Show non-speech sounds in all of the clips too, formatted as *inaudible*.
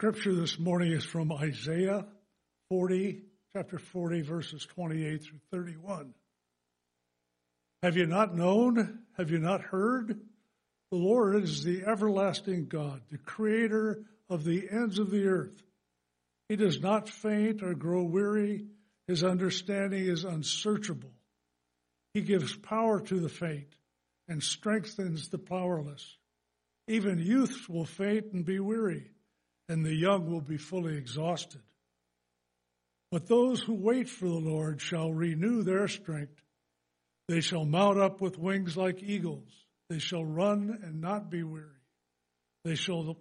scripture this morning is from Isaiah 40, chapter 40, verses 28 through 31. Have you not known? Have you not heard? The Lord is the everlasting God, the creator of the ends of the earth. He does not faint or grow weary. His understanding is unsearchable. He gives power to the faint and strengthens the powerless. Even youths will faint and be weary, and the young will be fully exhausted. But those who wait for the Lord shall renew their strength. They shall mount up with wings like eagles. They shall run and not be weary. They shall,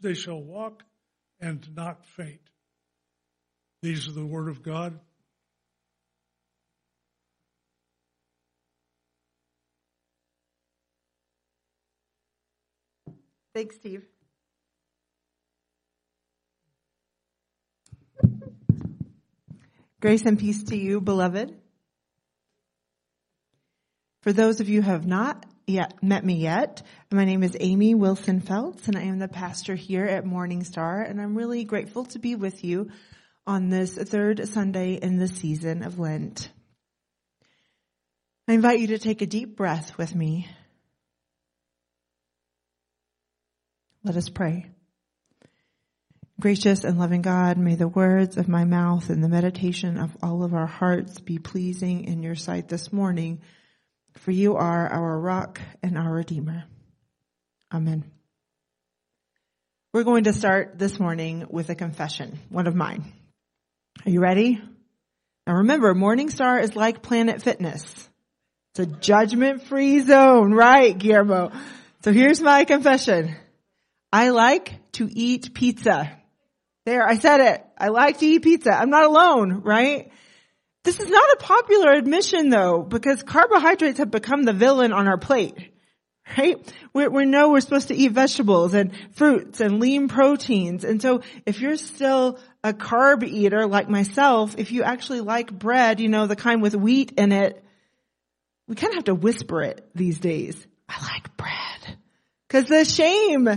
they shall walk and not faint. These are the word of God. Thanks, Steve. Grace and peace to you, beloved. For those of you who have not yet met me yet, my name is Amy Wilson Feltz, and I am the pastor here at Morning Star, and I'm really grateful to be with you on this third Sunday in the season of Lent. I invite you to take a deep breath with me Let us pray. Gracious and loving God, may the words of my mouth and the meditation of all of our hearts be pleasing in your sight this morning, for you are our rock and our redeemer. Amen. We're going to start this morning with a confession, one of mine. Are you ready? Now remember, Morning Star is like Planet Fitness. It's a judgment free zone, right, Guillermo? So here's my confession. I like to eat pizza. There, I said it. I like to eat pizza. I'm not alone, right? This is not a popular admission though, because carbohydrates have become the villain on our plate, right? We, we know we're supposed to eat vegetables and fruits and lean proteins. And so if you're still a carb eater like myself, if you actually like bread, you know, the kind with wheat in it, we kind of have to whisper it these days. I like bread. Cause the shame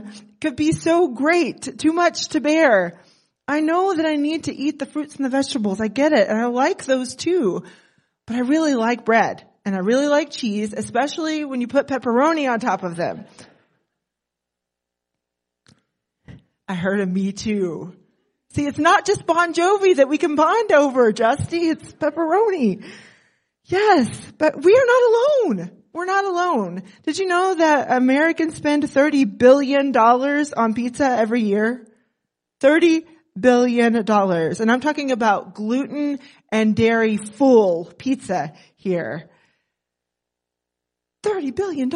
could be so great, too much to bear. I know that I need to eat the fruits and the vegetables. I get it. And I like those too. But I really like bread and I really like cheese, especially when you put pepperoni on top of them. I heard a me too. See, it's not just Bon Jovi that we can bond over, Justy. It's pepperoni. Yes, but we are not alone. We're not alone. Did you know that Americans spend $30 billion on pizza every year? $30 billion. dollars. And I'm talking about gluten and dairy full pizza here. $30 billion.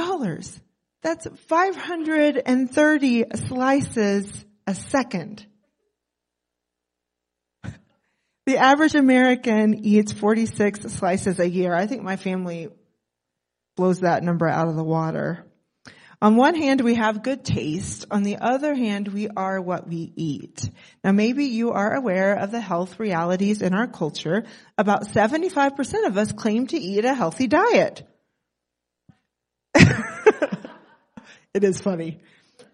That's 530 slices a second. *laughs* The average American eats 46 slices a year. I think my family blows that number out of the water. On one hand, we have good taste. On the other hand, we are what we eat. Now maybe you are aware of the health realities in our culture. About 75% of us claim to eat a healthy diet. *laughs* it is funny.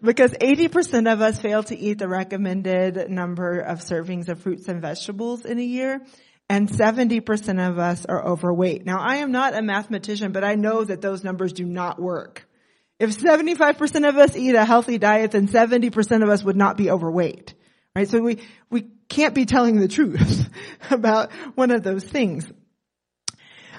Because 80% of us fail to eat the recommended number of servings of fruits and vegetables in a year and 70% of us are overweight. Now I am not a mathematician, but I know that those numbers do not work. If 75% of us eat a healthy diet, then 70% of us would not be overweight. Right? So we, we can't be telling the truth *laughs* about one of those things.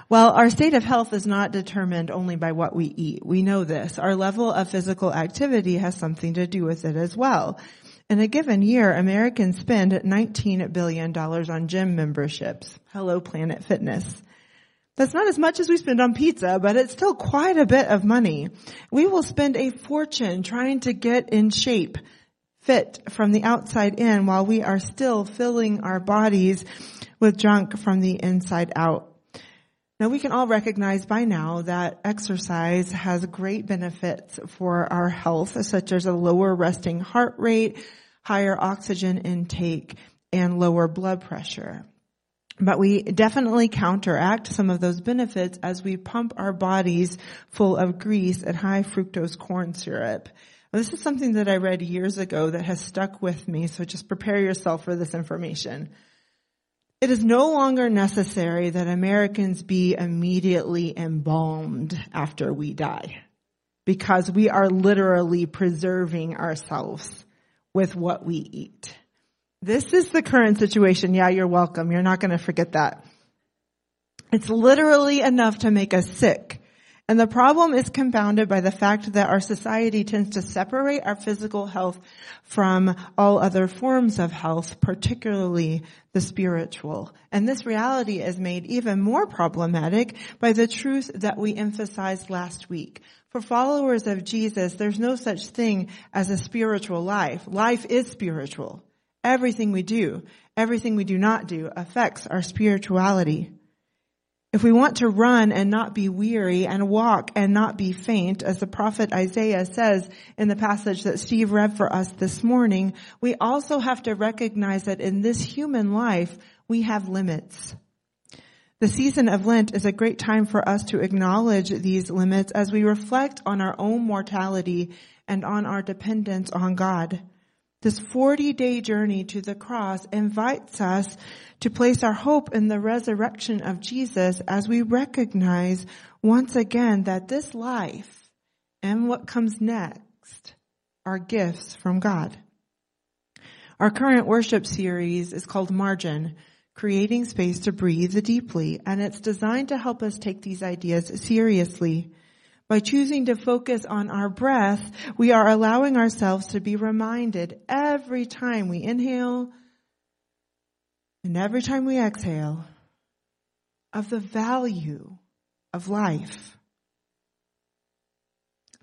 Well, our state of health is not determined only by what we eat. We know this. Our level of physical activity has something to do with it as well. In a given year, Americans spend $19 billion on gym memberships. Hello, Planet Fitness. That's not as much as we spend on pizza, but it's still quite a bit of money. We will spend a fortune trying to get in shape, fit from the outside in while we are still filling our bodies with junk from the inside out. Now we can all recognize by now that exercise has great benefits for our health, such as a lower resting heart rate, higher oxygen intake, and lower blood pressure. But we definitely counteract some of those benefits as we pump our bodies full of grease and high fructose corn syrup. This is something that I read years ago that has stuck with me, so just prepare yourself for this information. It is no longer necessary that Americans be immediately embalmed after we die because we are literally preserving ourselves with what we eat. This is the current situation. Yeah, you're welcome. You're not going to forget that. It's literally enough to make us sick and the problem is compounded by the fact that our society tends to separate our physical health from all other forms of health, particularly the spiritual. And this reality is made even more problematic by the truth that we emphasized last week. For followers of Jesus, there's no such thing as a spiritual life. Life is spiritual. Everything we do, everything we do not do affects our spirituality. If we want to run and not be weary and walk and not be faint, as the prophet Isaiah says in the passage that Steve read for us this morning, we also have to recognize that in this human life, we have limits. The season of Lent is a great time for us to acknowledge these limits as we reflect on our own mortality and on our dependence on God. This 40 day journey to the cross invites us to place our hope in the resurrection of Jesus as we recognize once again that this life and what comes next are gifts from God. Our current worship series is called Margin, Creating Space to Breathe Deeply, and it's designed to help us take these ideas seriously. By choosing to focus on our breath, we are allowing ourselves to be reminded every time we inhale and every time we exhale of the value of life.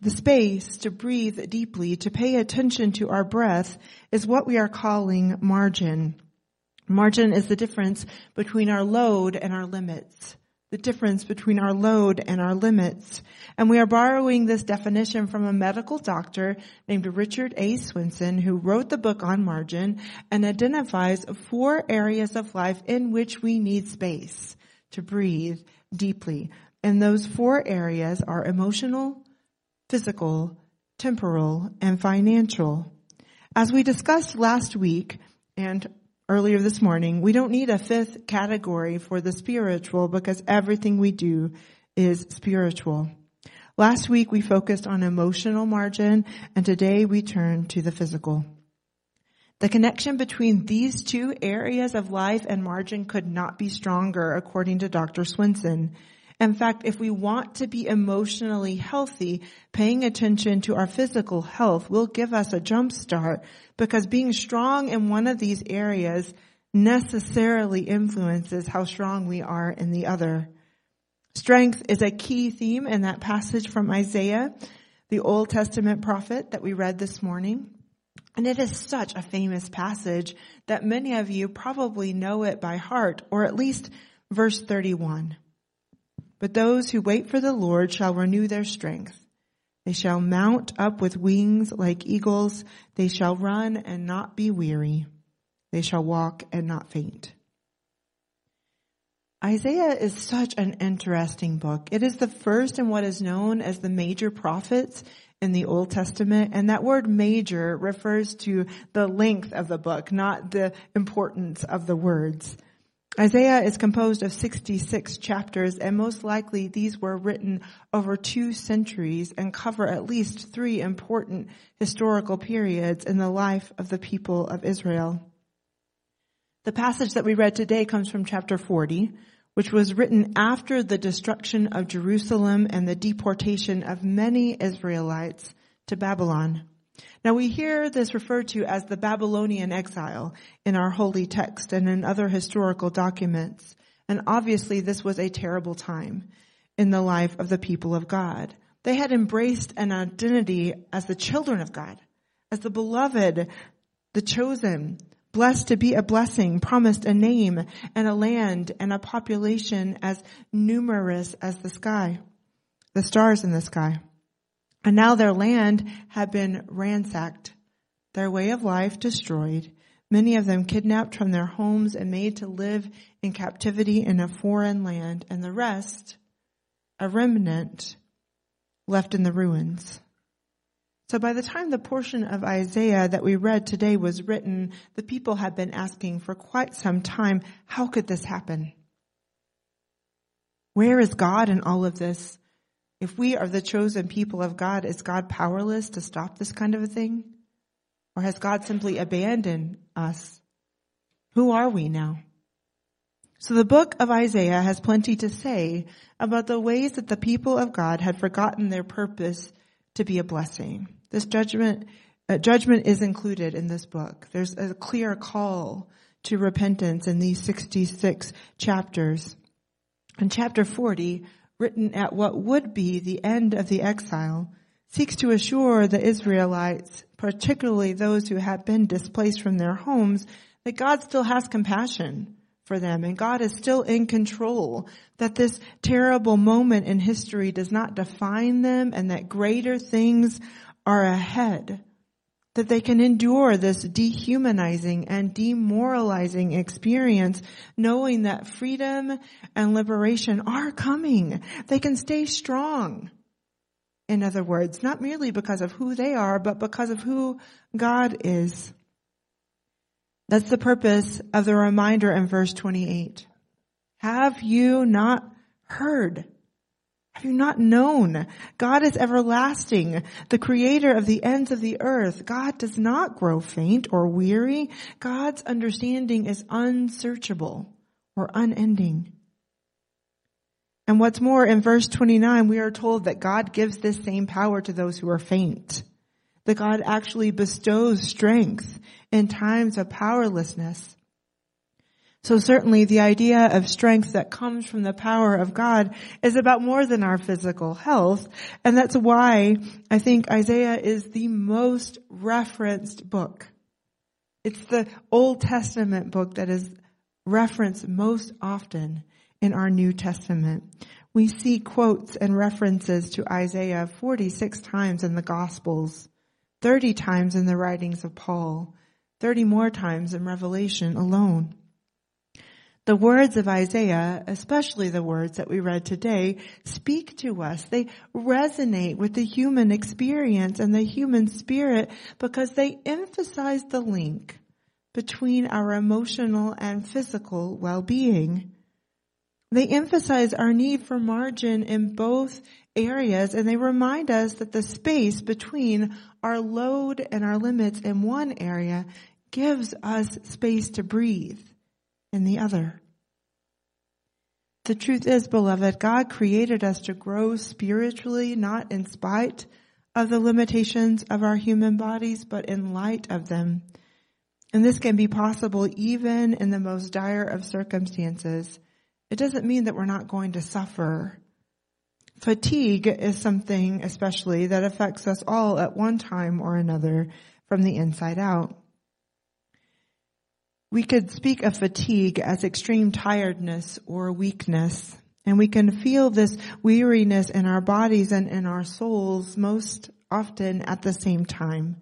The space to breathe deeply, to pay attention to our breath is what we are calling margin. Margin is the difference between our load and our limits the difference between our load and our limits. And we are borrowing this definition from a medical doctor named Richard A. Swenson who wrote the book on margin and identifies four areas of life in which we need space to breathe deeply. And those four areas are emotional, physical, temporal, and financial. As we discussed last week, and earlier this morning, we don't need a fifth category for the spiritual because everything we do is spiritual. Last week we focused on emotional margin and today we turn to the physical. The connection between these two areas of life and margin could not be stronger according to Dr. Swenson. In fact, if we want to be emotionally healthy, paying attention to our physical health will give us a jump start because being strong in one of these areas necessarily influences how strong we are in the other. Strength is a key theme in that passage from Isaiah, the Old Testament prophet that we read this morning. And it is such a famous passage that many of you probably know it by heart, or at least verse 31. But those who wait for the Lord shall renew their strength. They shall mount up with wings like eagles. They shall run and not be weary. They shall walk and not faint. Isaiah is such an interesting book. It is the first in what is known as the major prophets in the Old Testament, and that word major refers to the length of the book, not the importance of the words. Isaiah is composed of 66 chapters and most likely these were written over two centuries and cover at least three important historical periods in the life of the people of Israel. The passage that we read today comes from chapter 40, which was written after the destruction of Jerusalem and the deportation of many Israelites to Babylon. Now we hear this referred to as the Babylonian exile in our holy text and in other historical documents. And obviously this was a terrible time in the life of the people of God. They had embraced an identity as the children of God, as the beloved, the chosen, blessed to be a blessing, promised a name and a land and a population as numerous as the sky, the stars in the sky. And now their land had been ransacked, their way of life destroyed, many of them kidnapped from their homes and made to live in captivity in a foreign land, and the rest, a remnant, left in the ruins. So by the time the portion of Isaiah that we read today was written, the people had been asking for quite some time, how could this happen? Where is God in all of this? If we are the chosen people of God, is God powerless to stop this kind of a thing? Or has God simply abandoned us? Who are we now? So the book of Isaiah has plenty to say about the ways that the people of God had forgotten their purpose to be a blessing. This judgment, uh, judgment is included in this book. There's a clear call to repentance in these 66 chapters. In chapter 40, written at what would be the end of the exile, seeks to assure the Israelites, particularly those who have been displaced from their homes, that God still has compassion for them and God is still in control, that this terrible moment in history does not define them and that greater things are ahead, that they can endure this dehumanizing and demoralizing experience knowing that freedom and liberation are coming. They can stay strong. In other words, not merely because of who they are, but because of who God is. That's the purpose of the reminder in verse 28. Have you not heard? Have you not known? God is everlasting, the creator of the ends of the earth. God does not grow faint or weary. God's understanding is unsearchable or unending. And what's more, in verse 29, we are told that God gives this same power to those who are faint. That God actually bestows strength in times of powerlessness. So certainly the idea of strength that comes from the power of God is about more than our physical health. And that's why I think Isaiah is the most referenced book. It's the Old Testament book that is referenced most often in our New Testament. We see quotes and references to Isaiah 46 times in the Gospels, 30 times in the writings of Paul, 30 more times in Revelation alone. The words of Isaiah, especially the words that we read today, speak to us. They resonate with the human experience and the human spirit because they emphasize the link between our emotional and physical well-being. They emphasize our need for margin in both areas and they remind us that the space between our load and our limits in one area gives us space to breathe in the other. The truth is, beloved, God created us to grow spiritually, not in spite of the limitations of our human bodies, but in light of them. And this can be possible even in the most dire of circumstances. It doesn't mean that we're not going to suffer. Fatigue is something especially that affects us all at one time or another from the inside out. We could speak of fatigue as extreme tiredness or weakness, and we can feel this weariness in our bodies and in our souls most often at the same time.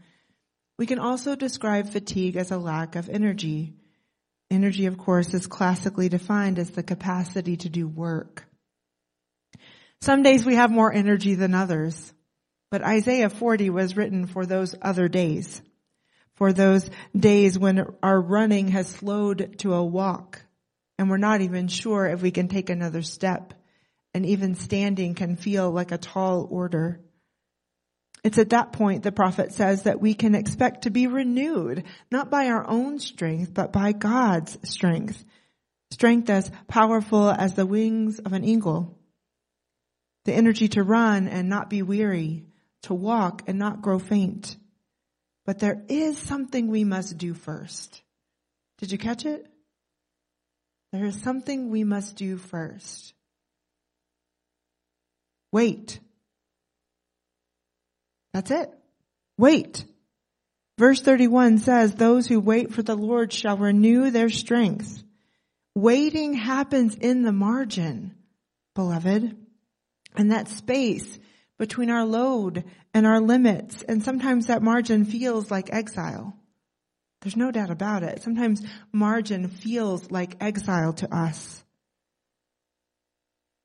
We can also describe fatigue as a lack of energy. Energy, of course, is classically defined as the capacity to do work. Some days we have more energy than others, but Isaiah 40 was written for those other days for those days when our running has slowed to a walk and we're not even sure if we can take another step and even standing can feel like a tall order. It's at that point the prophet says that we can expect to be renewed, not by our own strength, but by God's strength. Strength as powerful as the wings of an eagle. The energy to run and not be weary, to walk and not grow faint. But there is something we must do first. Did you catch it? There is something we must do first. Wait. That's it. Wait. Verse 31 says, those who wait for the Lord shall renew their strength. Waiting happens in the margin, beloved. And that space between our load and our limits. And sometimes that margin feels like exile. There's no doubt about it. Sometimes margin feels like exile to us.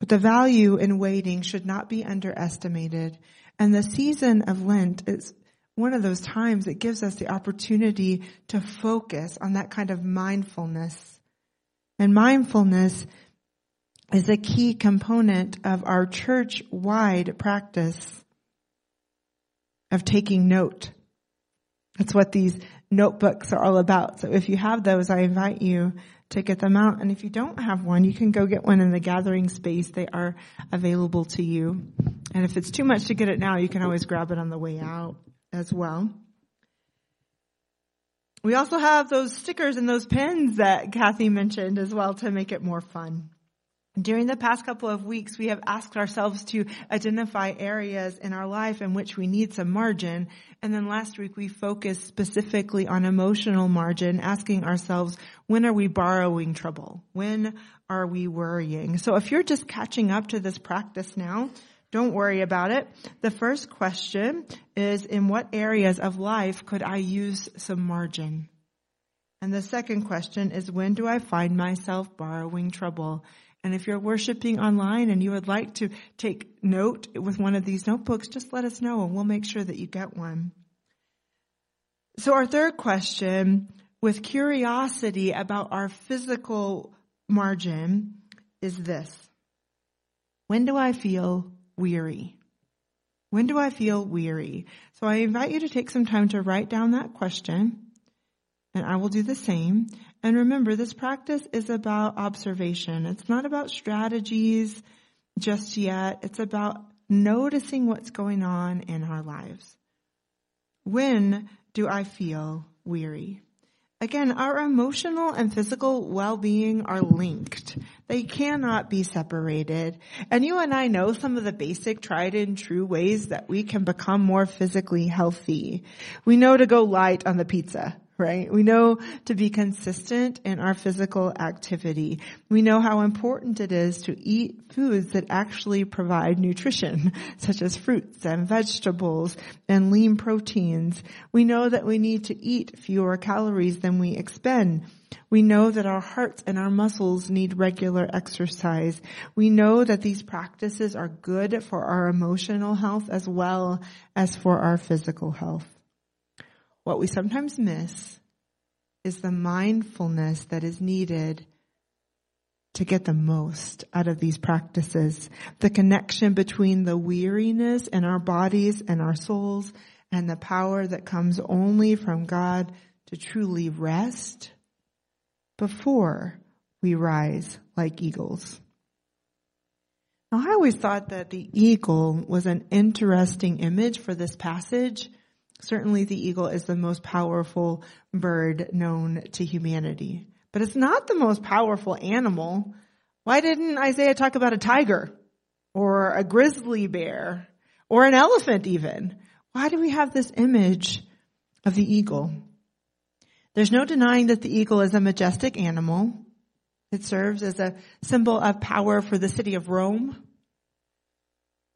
But the value in waiting should not be underestimated. And the season of Lent is one of those times that gives us the opportunity to focus on that kind of mindfulness. And mindfulness is a key component of our church-wide practice of taking note. That's what these notebooks are all about. So if you have those, I invite you to get them out. And if you don't have one, you can go get one in the gathering space. They are available to you. And if it's too much to get it now, you can always grab it on the way out as well. We also have those stickers and those pins that Kathy mentioned as well to make it more fun. During the past couple of weeks, we have asked ourselves to identify areas in our life in which we need some margin. And then last week we focused specifically on emotional margin, asking ourselves, when are we borrowing trouble? When are we worrying? So if you're just catching up to this practice now, don't worry about it. The first question is, in what areas of life could I use some margin? And the second question is, when do I find myself borrowing trouble? And if you're worshiping online and you would like to take note with one of these notebooks, just let us know and we'll make sure that you get one. So our third question with curiosity about our physical margin is this. When do I feel weary? When do I feel weary? So I invite you to take some time to write down that question and I will do the same. And remember, this practice is about observation. It's not about strategies just yet. It's about noticing what's going on in our lives. When do I feel weary? Again, our emotional and physical well-being are linked. They cannot be separated. And you and I know some of the basic tried and true ways that we can become more physically healthy. We know to go light on the pizza right? We know to be consistent in our physical activity. We know how important it is to eat foods that actually provide nutrition, *laughs* such as fruits and vegetables and lean proteins. We know that we need to eat fewer calories than we expend. We know that our hearts and our muscles need regular exercise. We know that these practices are good for our emotional health as well as for our physical health. What we sometimes miss is the mindfulness that is needed to get the most out of these practices. The connection between the weariness in our bodies and our souls and the power that comes only from God to truly rest before we rise like eagles. Now I always thought that the eagle was an interesting image for this passage Certainly the eagle is the most powerful bird known to humanity. But it's not the most powerful animal. Why didn't Isaiah talk about a tiger? Or a grizzly bear? Or an elephant even? Why do we have this image of the eagle? There's no denying that the eagle is a majestic animal. It serves as a symbol of power for the city of Rome.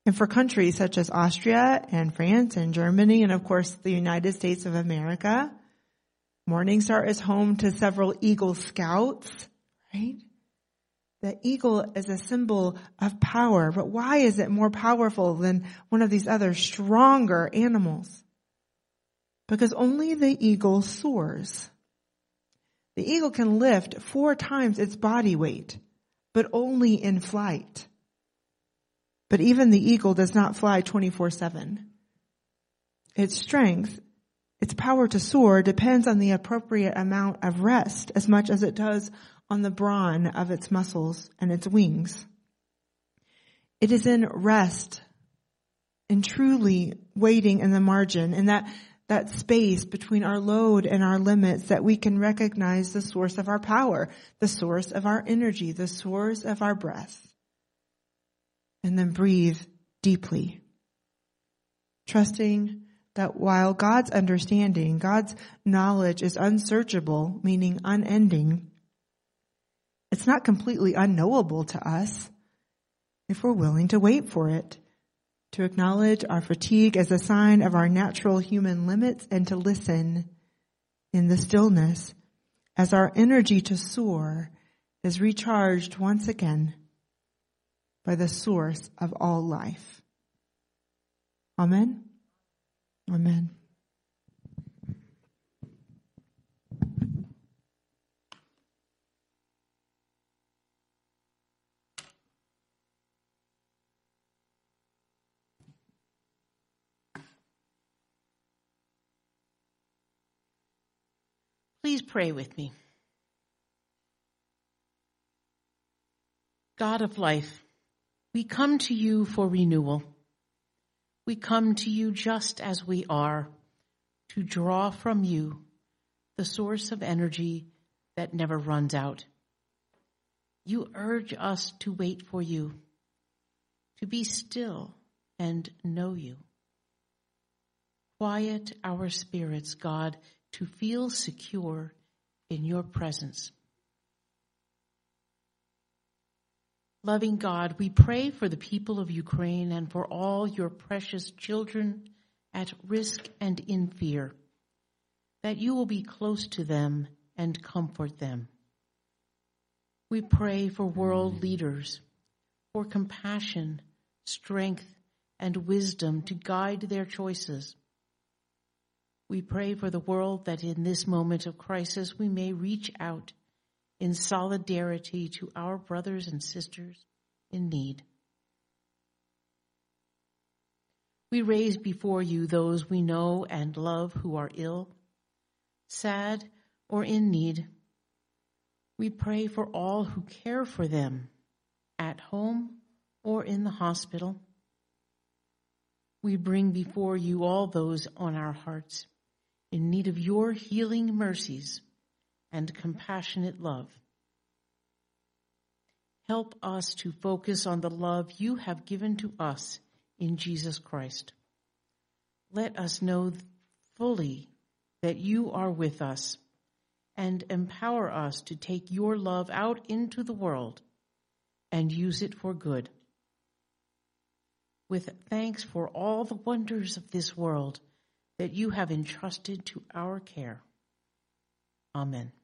And for countries such as Austria and France and Germany and of course the United States of America, Morningstar is home to several Eagle Scouts, right? The eagle is a symbol of power, but why is it more powerful than one of these other stronger animals? Because only the eagle soars. The eagle can lift four times its body weight, but only in flight. But even the eagle does not fly 24-7. Its strength, its power to soar depends on the appropriate amount of rest as much as it does on the brawn of its muscles and its wings. It is in rest and truly waiting in the margin in that that space between our load and our limits that we can recognize the source of our power, the source of our energy, the source of our breath and then breathe deeply. Trusting that while God's understanding, God's knowledge is unsearchable, meaning unending, it's not completely unknowable to us if we're willing to wait for it, to acknowledge our fatigue as a sign of our natural human limits and to listen in the stillness as our energy to soar is recharged once again by the source of all life. Amen. Amen. Please pray with me. God of life, we come to you for renewal. We come to you just as we are to draw from you the source of energy that never runs out. You urge us to wait for you, to be still and know you. Quiet our spirits, God, to feel secure in your presence. Loving God, we pray for the people of Ukraine and for all your precious children at risk and in fear, that you will be close to them and comfort them. We pray for world leaders, for compassion, strength, and wisdom to guide their choices. We pray for the world that in this moment of crisis we may reach out in solidarity to our brothers and sisters in need. We raise before you those we know and love who are ill, sad, or in need. We pray for all who care for them at home or in the hospital. We bring before you all those on our hearts in need of your healing mercies and compassionate love. Help us to focus on the love you have given to us in Jesus Christ. Let us know fully that you are with us and empower us to take your love out into the world and use it for good. With thanks for all the wonders of this world that you have entrusted to our care. Amen.